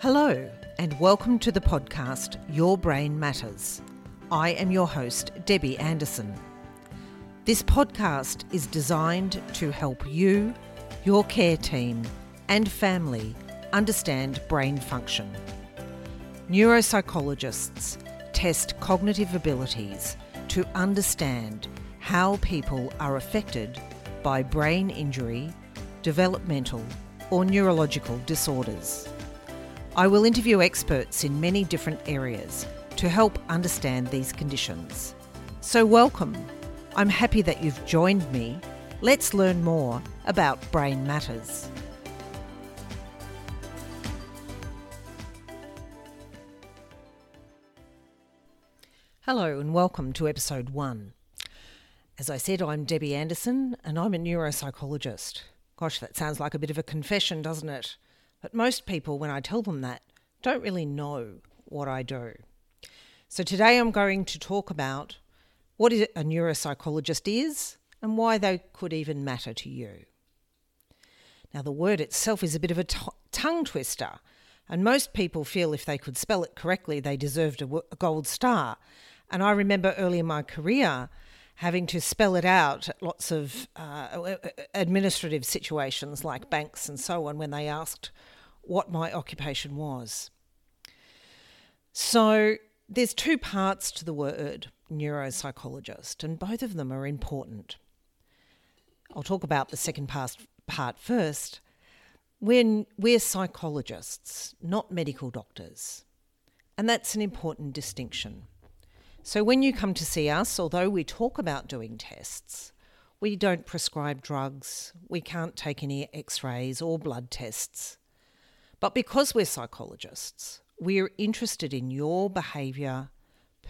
Hello, and welcome to the podcast Your Brain Matters. I am your host, Debbie Anderson. This podcast is designed to help you, your care team, and family understand brain function. Neuropsychologists test cognitive abilities to understand how people are affected by brain injury, developmental, or neurological disorders. I will interview experts in many different areas to help understand these conditions. So, welcome. I'm happy that you've joined me. Let's learn more about brain matters. Hello, and welcome to episode one. As I said, I'm Debbie Anderson, and I'm a neuropsychologist. Gosh, that sounds like a bit of a confession, doesn't it? But most people, when I tell them that, don't really know what I do. So today I'm going to talk about what a neuropsychologist is and why they could even matter to you. Now, the word itself is a bit of a t- tongue twister, and most people feel if they could spell it correctly, they deserved a, w- a gold star. And I remember early in my career having to spell it out lots of uh, administrative situations like banks and so on when they asked what my occupation was. So there's two parts to the word neuropsychologist, and both of them are important. I'll talk about the second part, part first. We're, we're psychologists, not medical doctors. And that's an important distinction. So when you come to see us, although we talk about doing tests, we don't prescribe drugs, we can't take any x rays or blood tests. But because we're psychologists, we're interested in your behaviour,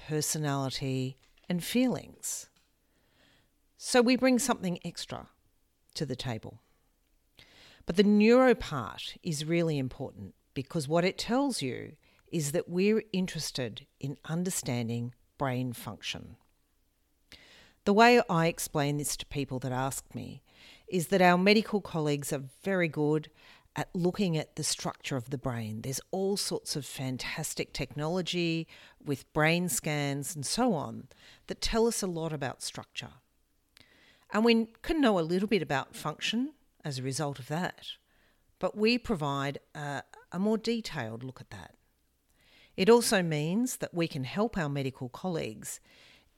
personality, and feelings. So we bring something extra to the table. But the neuro part is really important because what it tells you is that we're interested in understanding brain function. The way I explain this to people that ask me is that our medical colleagues are very good at looking at the structure of the brain. There's all sorts of fantastic technology with brain scans and so on that tell us a lot about structure. And we can know a little bit about function as a result of that, but we provide a, a more detailed look at that. It also means that we can help our medical colleagues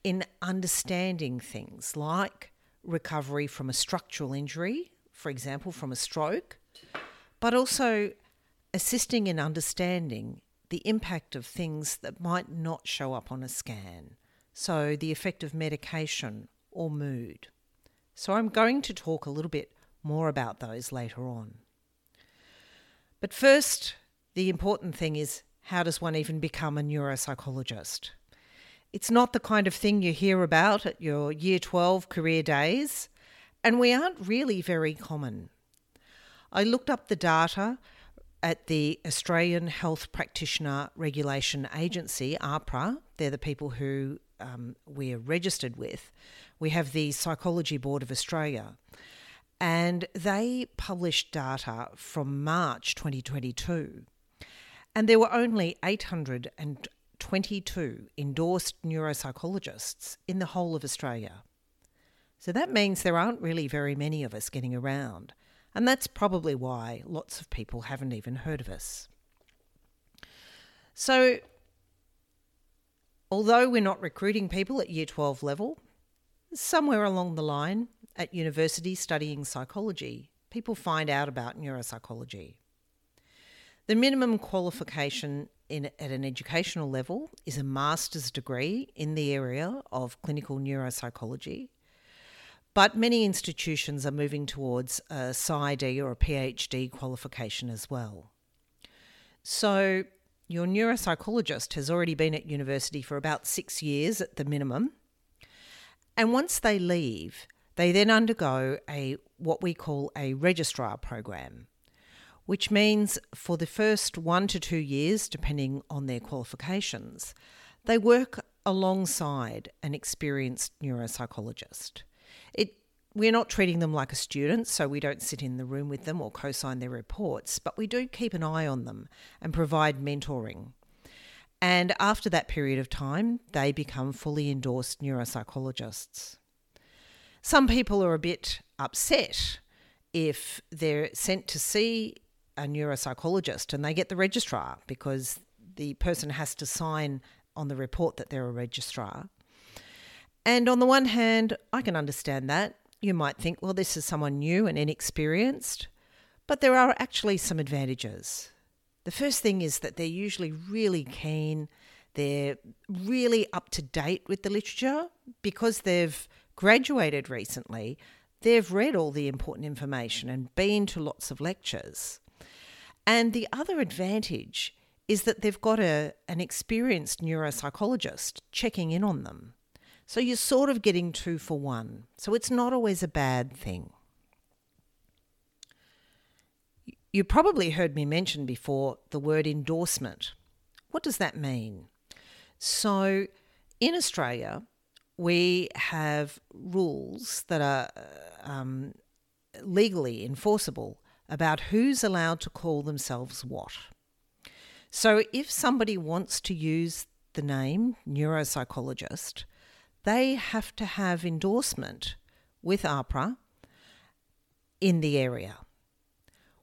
in understanding things like recovery from a structural injury, for example, from a stroke, but also assisting in understanding the impact of things that might not show up on a scan. So, the effect of medication or mood. So, I'm going to talk a little bit more about those later on. But first, the important thing is how does one even become a neuropsychologist? It's not the kind of thing you hear about at your year 12 career days, and we aren't really very common. I looked up the data at the Australian Health Practitioner Regulation Agency, AHPRA. They're the people who um, we're registered with. We have the Psychology Board of Australia. And they published data from March 2022. And there were only 822 endorsed neuropsychologists in the whole of Australia. So that means there aren't really very many of us getting around. And that's probably why lots of people haven't even heard of us. So, although we're not recruiting people at year 12 level, somewhere along the line at university studying psychology, people find out about neuropsychology. The minimum qualification in, at an educational level is a master's degree in the area of clinical neuropsychology but many institutions are moving towards a PsyD or a PhD qualification as well. So, your neuropsychologist has already been at university for about six years at the minimum. And once they leave, they then undergo a what we call a registrar program, which means for the first one to two years, depending on their qualifications, they work alongside an experienced neuropsychologist. It we're not treating them like a student, so we don't sit in the room with them or co sign their reports, but we do keep an eye on them and provide mentoring. And after that period of time, they become fully endorsed neuropsychologists. Some people are a bit upset if they're sent to see a neuropsychologist and they get the registrar because the person has to sign on the report that they're a registrar. And on the one hand, I can understand that. You might think, well, this is someone new and inexperienced, but there are actually some advantages. The first thing is that they're usually really keen, they're really up to date with the literature because they've graduated recently. They've read all the important information and been to lots of lectures. And the other advantage is that they've got a, an experienced neuropsychologist checking in on them. So you're sort of getting two for one. So it's not always a bad thing. You probably heard me mention before the word endorsement. What does that mean? So in Australia, we have rules that are um, legally enforceable about who's allowed to call themselves what. So if somebody wants to use the name neuropsychologist, they have to have endorsement with AHPRA in the area.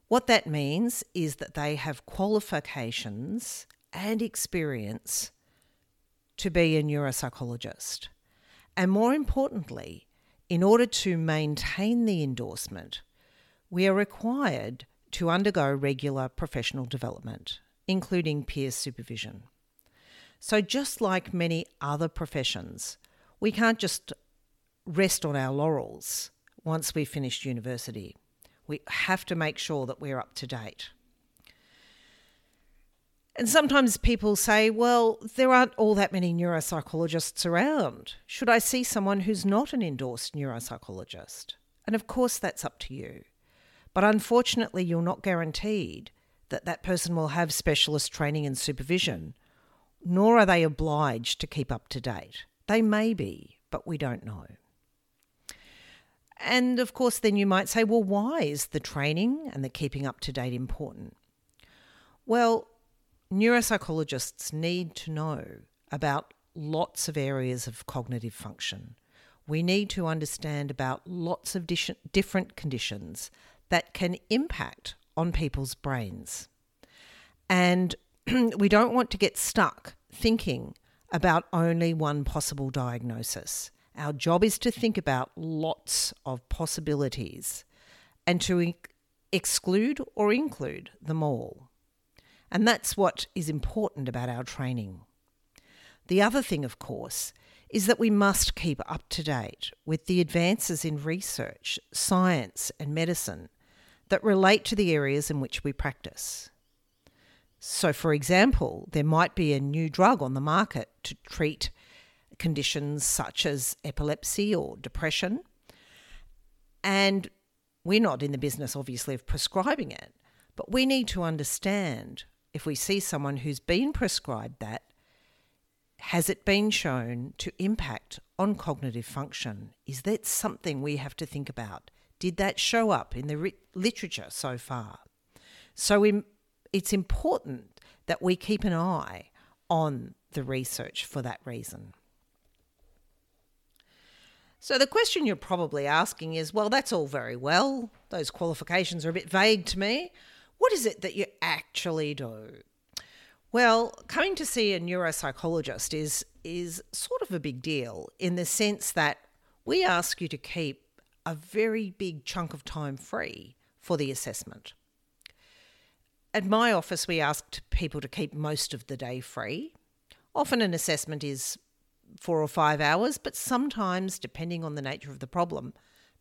What that means is that they have qualifications and experience to be a neuropsychologist. And more importantly, in order to maintain the endorsement, we are required to undergo regular professional development, including peer supervision. So, just like many other professions, we can't just rest on our laurels once we've finished university. We have to make sure that we're up to date. And sometimes people say, well, there aren't all that many neuropsychologists around. Should I see someone who's not an endorsed neuropsychologist? And of course, that's up to you. But unfortunately, you're not guaranteed that that person will have specialist training and supervision, nor are they obliged to keep up to date. They may be, but we don't know. And of course, then you might say, well, why is the training and the keeping up to date important? Well, neuropsychologists need to know about lots of areas of cognitive function. We need to understand about lots of different conditions that can impact on people's brains. And we don't want to get stuck thinking about only one possible diagnosis. Our job is to think about lots of possibilities and to exclude or include them all. And that's what is important about our training. The other thing, of course, is that we must keep up to date with the advances in research, science, and medicine that relate to the areas in which we practice. So, for example, there might be a new drug on the market to treat conditions such as epilepsy or depression. And we're not in the business, obviously, of prescribing it, but we need to understand if we see someone who's been prescribed that, has it been shown to impact on cognitive function? Is that something we have to think about? Did that show up in the literature so far? So it's important that we keep an eye on the research for that reason. So, the question you're probably asking is well, that's all very well. Those qualifications are a bit vague to me. What is it that you actually do? Well, coming to see a neuropsychologist is, is sort of a big deal in the sense that we ask you to keep a very big chunk of time free for the assessment. At my office, we asked people to keep most of the day free. Often an assessment is four or five hours, but sometimes, depending on the nature of the problem,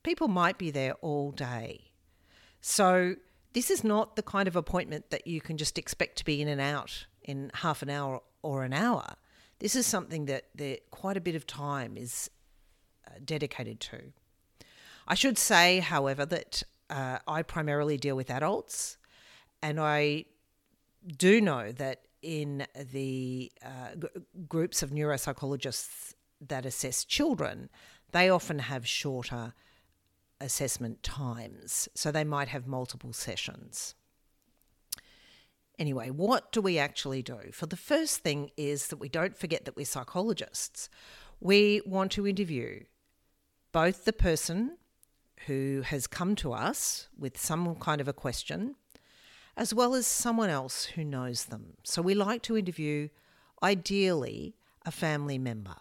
people might be there all day. So, this is not the kind of appointment that you can just expect to be in and out in half an hour or an hour. This is something that quite a bit of time is uh, dedicated to. I should say, however, that uh, I primarily deal with adults, and I do know that in the uh, g- groups of neuropsychologists that assess children, they often have shorter assessment times, so they might have multiple sessions. Anyway, what do we actually do? For the first thing is that we don't forget that we're psychologists. We want to interview both the person who has come to us with some kind of a question, as well as someone else who knows them. So we like to interview, ideally, a family member.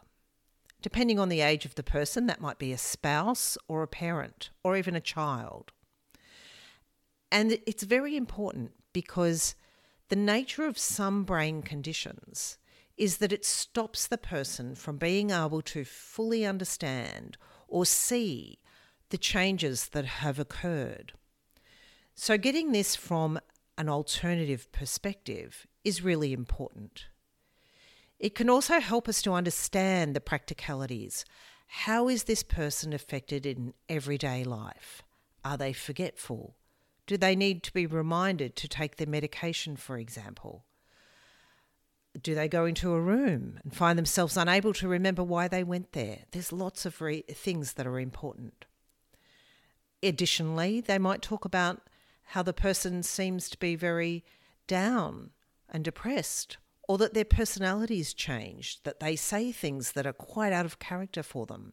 Depending on the age of the person, that might be a spouse or a parent or even a child. And it's very important because the nature of some brain conditions is that it stops the person from being able to fully understand or see the changes that have occurred. So, getting this from an alternative perspective is really important. It can also help us to understand the practicalities. How is this person affected in everyday life? Are they forgetful? Do they need to be reminded to take their medication, for example? Do they go into a room and find themselves unable to remember why they went there? There's lots of re- things that are important. Additionally, they might talk about how the person seems to be very down and depressed, or that their personalities changed, that they say things that are quite out of character for them.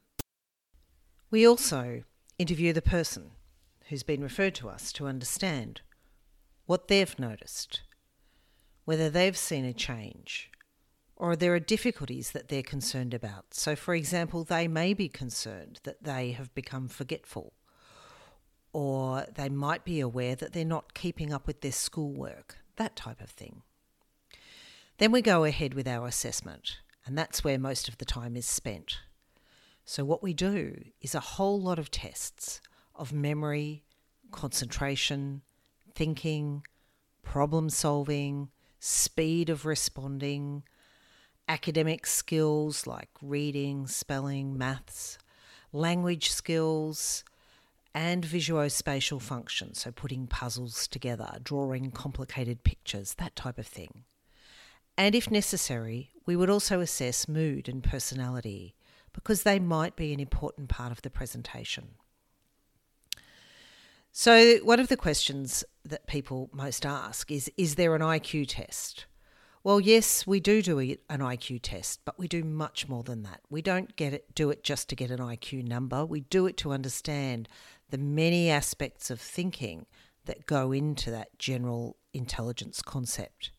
We also interview the person who's been referred to us to understand what they've noticed, whether they've seen a change, or there are difficulties that they're concerned about. So, for example, they may be concerned that they have become forgetful or they might be aware that they're not keeping up with their schoolwork, that type of thing. Then we go ahead with our assessment, and that's where most of the time is spent. So, what we do is a whole lot of tests of memory, concentration, thinking, problem solving, speed of responding, academic skills like reading, spelling, maths, language skills, and visuospatial function, so putting puzzles together, drawing complicated pictures, that type of thing. And if necessary, we would also assess mood and personality because they might be an important part of the presentation. So, one of the questions that people most ask is Is there an IQ test? Well, yes, we do do an IQ test, but we do much more than that. We don't get it, do it just to get an IQ number. We do it to understand the many aspects of thinking that go into that general intelligence concept.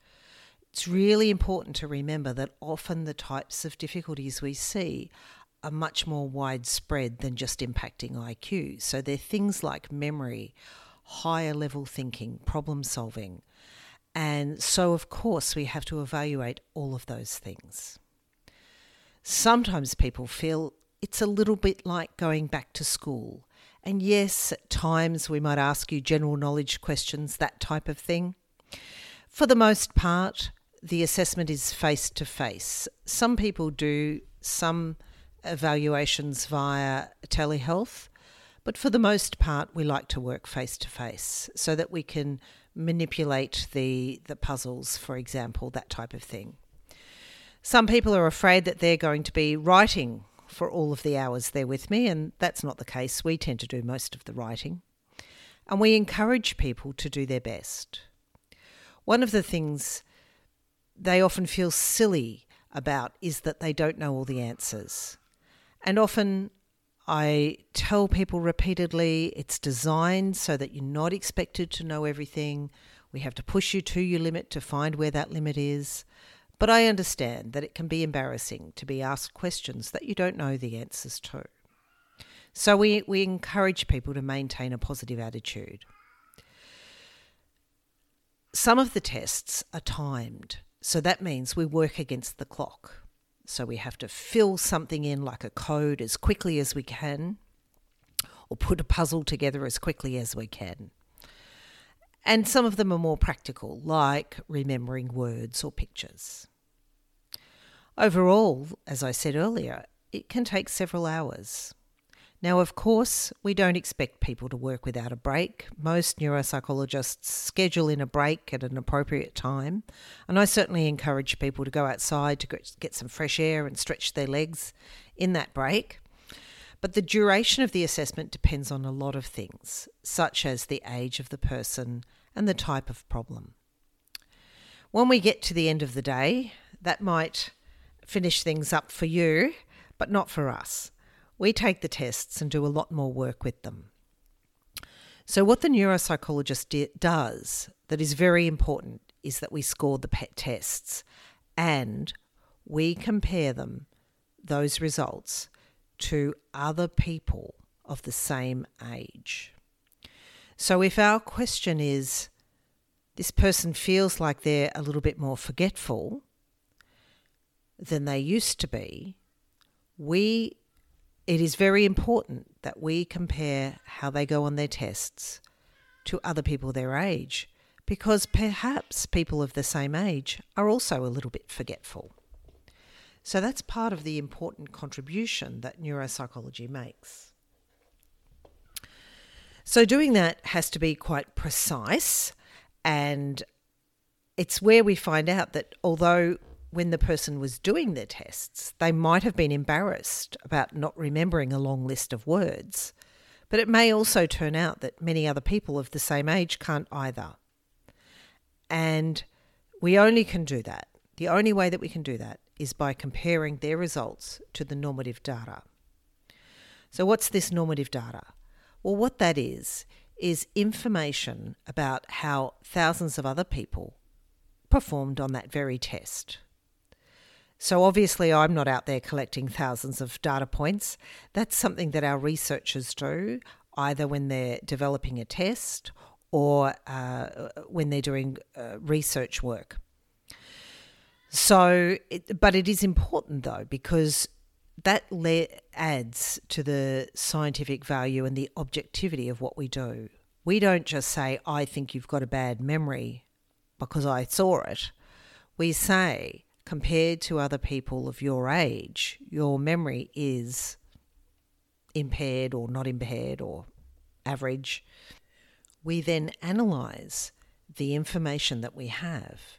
It's really important to remember that often the types of difficulties we see are much more widespread than just impacting IQ. So they're things like memory, higher level thinking, problem solving. And so, of course, we have to evaluate all of those things. Sometimes people feel it's a little bit like going back to school and yes, at times we might ask you general knowledge questions, that type of thing. For the most part, the assessment is face to face. Some people do some evaluations via telehealth, but for the most part, we like to work face to face so that we can manipulate the, the puzzles, for example, that type of thing. Some people are afraid that they're going to be writing for all of the hours they're with me, and that's not the case. We tend to do most of the writing. And we encourage people to do their best. One of the things they often feel silly about is that they don't know all the answers. And often I tell people repeatedly it's designed so that you're not expected to know everything. We have to push you to your limit to find where that limit is. But I understand that it can be embarrassing to be asked questions that you don't know the answers to. So we, we encourage people to maintain a positive attitude. Some of the tests are timed, so that means we work against the clock. So we have to fill something in like a code as quickly as we can, or put a puzzle together as quickly as we can. And some of them are more practical, like remembering words or pictures. Overall, as I said earlier, it can take several hours. Now, of course, we don't expect people to work without a break. Most neuropsychologists schedule in a break at an appropriate time, and I certainly encourage people to go outside to get some fresh air and stretch their legs in that break. But the duration of the assessment depends on a lot of things, such as the age of the person and the type of problem. When we get to the end of the day, that might finish things up for you, but not for us. We take the tests and do a lot more work with them. So, what the neuropsychologist does that is very important is that we score the PET tests and we compare them, those results, to other people of the same age. So if our question is, this person feels like they're a little bit more forgetful than they used to be, we it is very important that we compare how they go on their tests to other people their age because perhaps people of the same age are also a little bit forgetful. So that's part of the important contribution that neuropsychology makes. So doing that has to be quite precise, and it's where we find out that although when the person was doing their tests, they might have been embarrassed about not remembering a long list of words, but it may also turn out that many other people of the same age can't either. And we only can do that. The only way that we can do that is by comparing their results to the normative data. So, what's this normative data? Well, what that is, is information about how thousands of other people performed on that very test. So, obviously, I'm not out there collecting thousands of data points. That's something that our researchers do, either when they're developing a test or uh, when they're doing uh, research work. So, it, but it is important though because that le- adds to the scientific value and the objectivity of what we do. We don't just say, I think you've got a bad memory because I saw it. We say, compared to other people of your age, your memory is impaired or not impaired or average. We then analyze the information that we have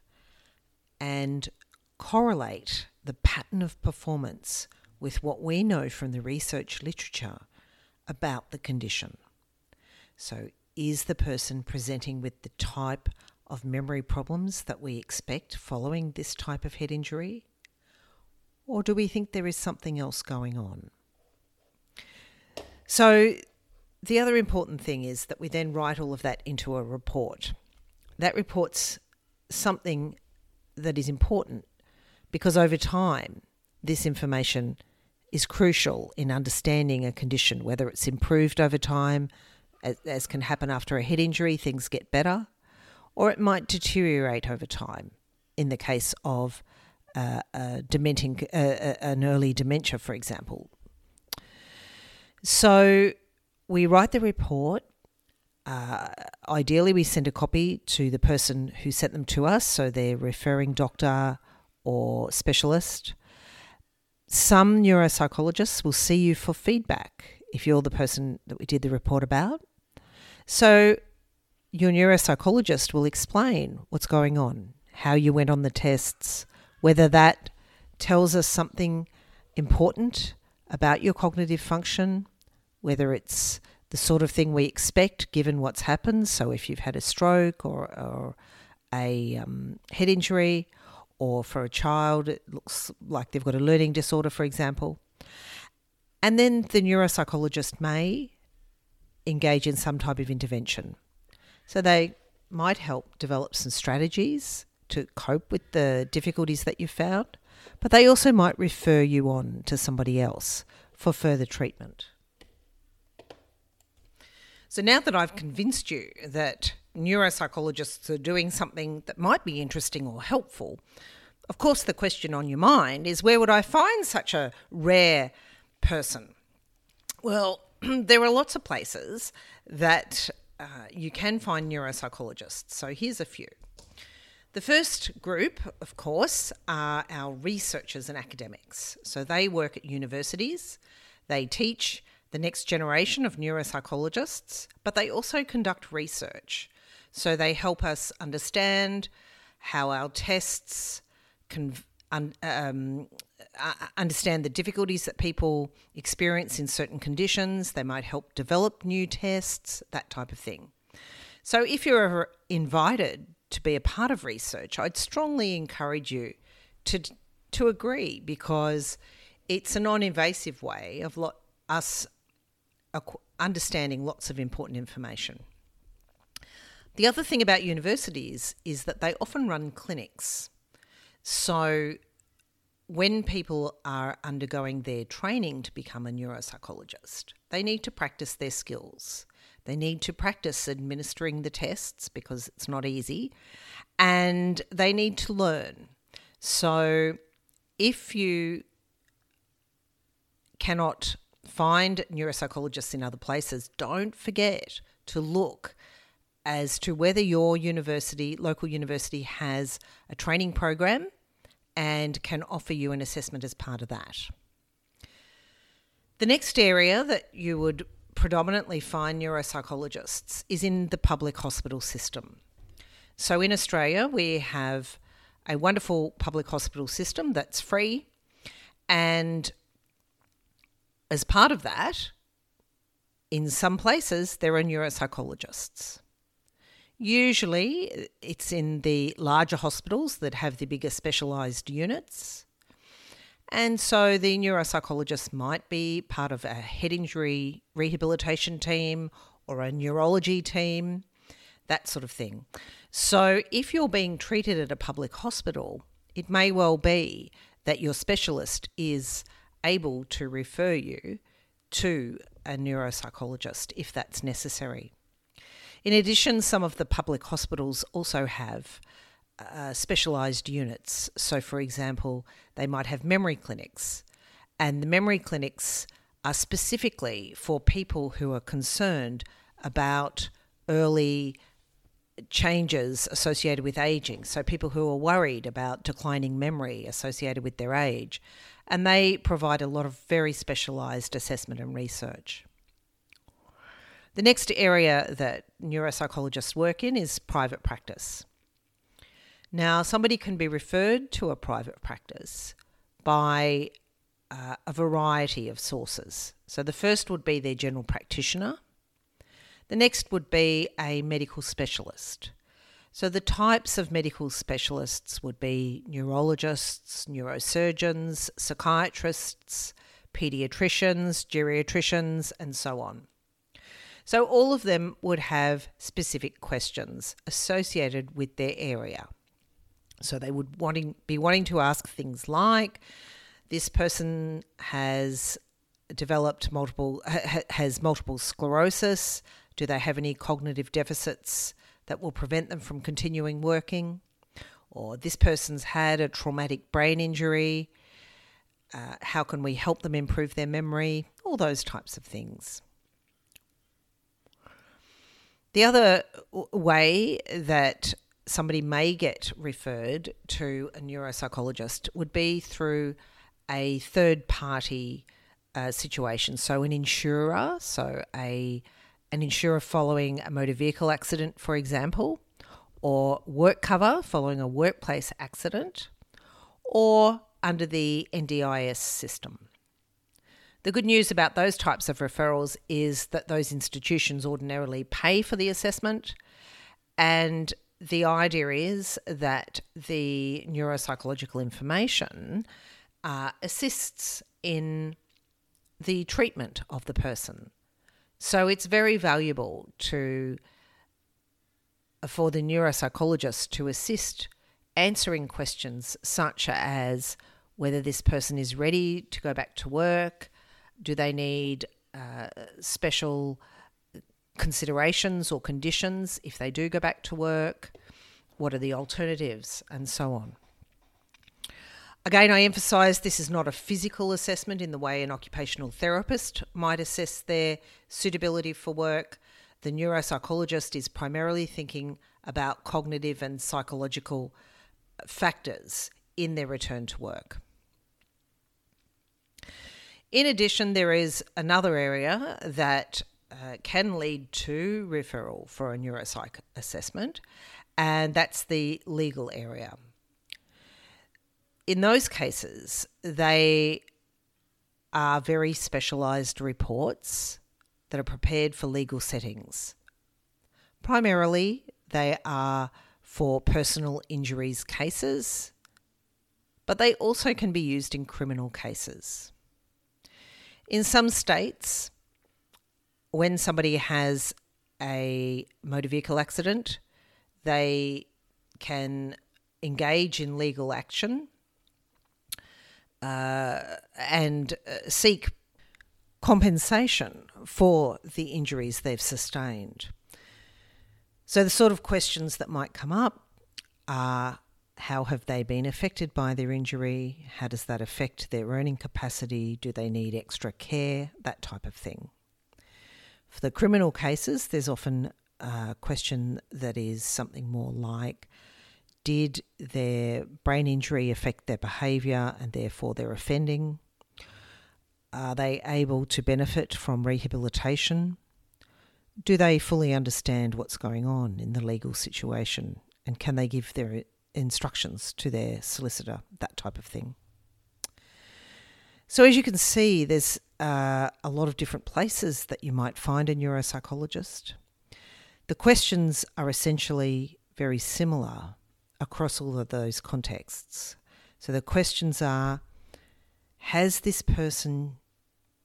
and correlate the pattern of performance with what we know from the research literature about the condition. So, is the person presenting with the type of memory problems that we expect following this type of head injury? Or do we think there is something else going on? So, the other important thing is that we then write all of that into a report. That report's something that is important because over time, this information is crucial in understanding a condition, whether it's improved over time, as, as can happen after a head injury, things get better, or it might deteriorate over time in the case of uh, a dementing, uh, an early dementia, for example. So we write the report. Uh, ideally, we send a copy to the person who sent them to us, so their referring doctor or specialist. Some neuropsychologists will see you for feedback if you're the person that we did the report about. So, your neuropsychologist will explain what's going on, how you went on the tests, whether that tells us something important about your cognitive function, whether it's the sort of thing we expect given what's happened. So, if you've had a stroke or, or a um, head injury, or for a child, it looks like they've got a learning disorder, for example. And then the neuropsychologist may engage in some type of intervention. So they might help develop some strategies to cope with the difficulties that you've found, but they also might refer you on to somebody else for further treatment. So now that I've convinced you that neuropsychologists are doing something that might be interesting or helpful, of course, the question on your mind is where would I find such a rare person? Well, there are lots of places that uh, you can find neuropsychologists. So here's a few. The first group, of course, are our researchers and academics. So they work at universities, they teach the next generation of neuropsychologists, but they also conduct research. So they help us understand how our tests can um, Uh, uh, understand the difficulties that people experience in certain conditions. They might help develop new tests, that type of thing. So, if you're ever invited to be a part of research, I'd strongly encourage you to to agree because it's a non-invasive way of lo- us understanding lots of important information. The other thing about universities is that they often run clinics. So when people are undergoing their training to become a neuropsychologist, they need to practice their skills. They need to practice administering the tests because it's not easy, and they need to learn. So, if you cannot find neuropsychologists in other places, don't forget to look as to whether your university, local university, has a training program and can offer you an assessment as part of that. The next area that you would predominantly find neuropsychologists is in the public hospital system. So in Australia, we have a wonderful public hospital system that's free. And as part of that, in some places, there are neuropsychologists. Usually, it's in the larger hospitals that have the bigger specialised units. And so the neuropsychologist might be part of a head injury rehabilitation team or a neurology team, that sort of thing. So if you're being treated at a public hospital, it may well be that your specialist is able to refer you to a neuropsychologist if that's necessary. In addition, some of the public hospitals also have uh, specialised units. So, for example, they might have memory clinics, and the memory clinics are specifically for people who are concerned about early changes associated with aging. So, people who are worried about declining memory associated with their age. And they provide a lot of very specialised assessment and research. The next area that neuropsychologists work in is private practice. Now, somebody can be referred to a private practice by uh, a variety of sources. So, the first would be their general practitioner, the next would be a medical specialist. So, the types of medical specialists would be neurologists, neurosurgeons, psychiatrists, paediatricians, geriatricians, and so on. So all of them would have specific questions associated with their area. So they would wanting, be wanting to ask things like this person has developed multiple ha, has multiple sclerosis. Do they have any cognitive deficits that will prevent them from continuing working? Or this person's had a traumatic brain injury. Uh, how can we help them improve their memory? All those types of things the other way that somebody may get referred to a neuropsychologist would be through a third party uh, situation. So, an insurer, so a an insurer following a motor vehicle accident, for example, or work cover following a workplace accident, or under the NDIS system. The good news about those types of referrals is that those institutions ordinarily pay for the assessment, and the idea is that the neuropsychological information uh, assists in the treatment of the person. So it's very valuable to for the neuropsychologist to assist answering questions such as whether this person is ready to go back to work, do they need uh, special considerations or conditions if they do go back to work? What are the alternatives? And so on. Again, I emphasise this is not a physical assessment in the way an occupational therapist might assess their suitability for work. The neuropsychologist is primarily thinking about cognitive and psychological factors in their return to work. In addition, there is another area that uh, can lead to referral for a neuropsych assessment, and that's the legal area. in those cases, they are very specialised reports that are prepared for legal settings. Primarily, they are for personal injuries cases, but they also can be used in criminal cases. In some states, when somebody has a motor vehicle accident, they can engage in legal action uh, and uh, seek compensation for the injuries they've sustained. So, the sort of questions that might come up are how have they been affected by their injury? How does that affect their earning capacity? Do they need extra care? That type of thing. For the criminal cases, there's often a question that is something more like Did their brain injury affect their behaviour and therefore their offending? Are they able to benefit from rehabilitation? Do they fully understand what's going on in the legal situation? And can they give their instructions to their solicitor? That type of thing. So, as you can see, there's uh, a lot of different places that you might find a neuropsychologist. The questions are essentially very similar across all of those contexts. So, the questions are Has this person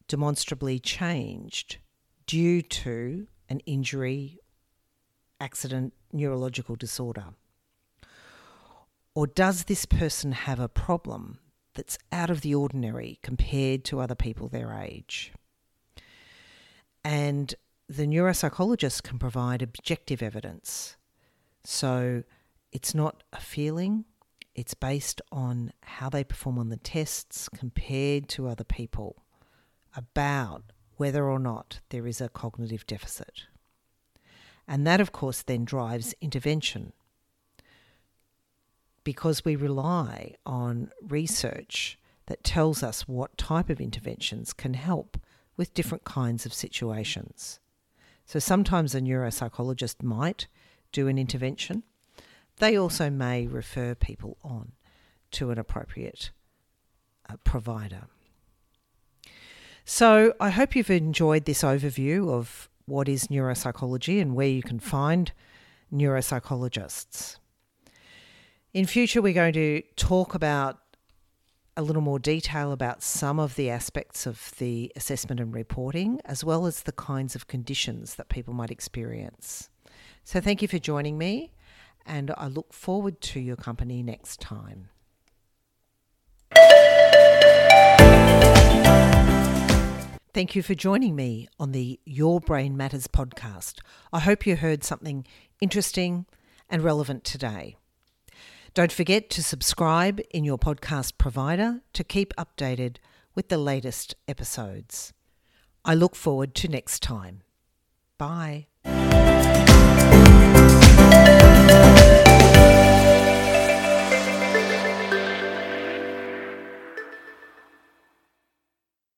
demonstrably changed due to an injury, accident, neurological disorder? Or does this person have a problem that's out of the ordinary compared to other people their age. And the neuropsychologist can provide objective evidence. So it's not a feeling, it's based on how they perform on the tests compared to other people about whether or not there is a cognitive deficit. And that, of course, then drives intervention because we rely on research that tells us what type of interventions can help with different kinds of situations. So sometimes a neuropsychologist might do an intervention. They also may refer people on to an appropriate uh, provider. So I hope you've enjoyed this overview of what is neuropsychology and where you can find neuropsychologists. In future, we're going to talk about a little more detail about some of the aspects of the assessment and reporting, as well as the kinds of conditions that people might experience. So, thank you for joining me, and I look forward to your company next time. Thank you for joining me on the Your Brain Matters podcast. I hope you heard something interesting and relevant today. Don't forget to subscribe in your podcast provider to keep updated with the latest episodes. I look forward to next time. Bye.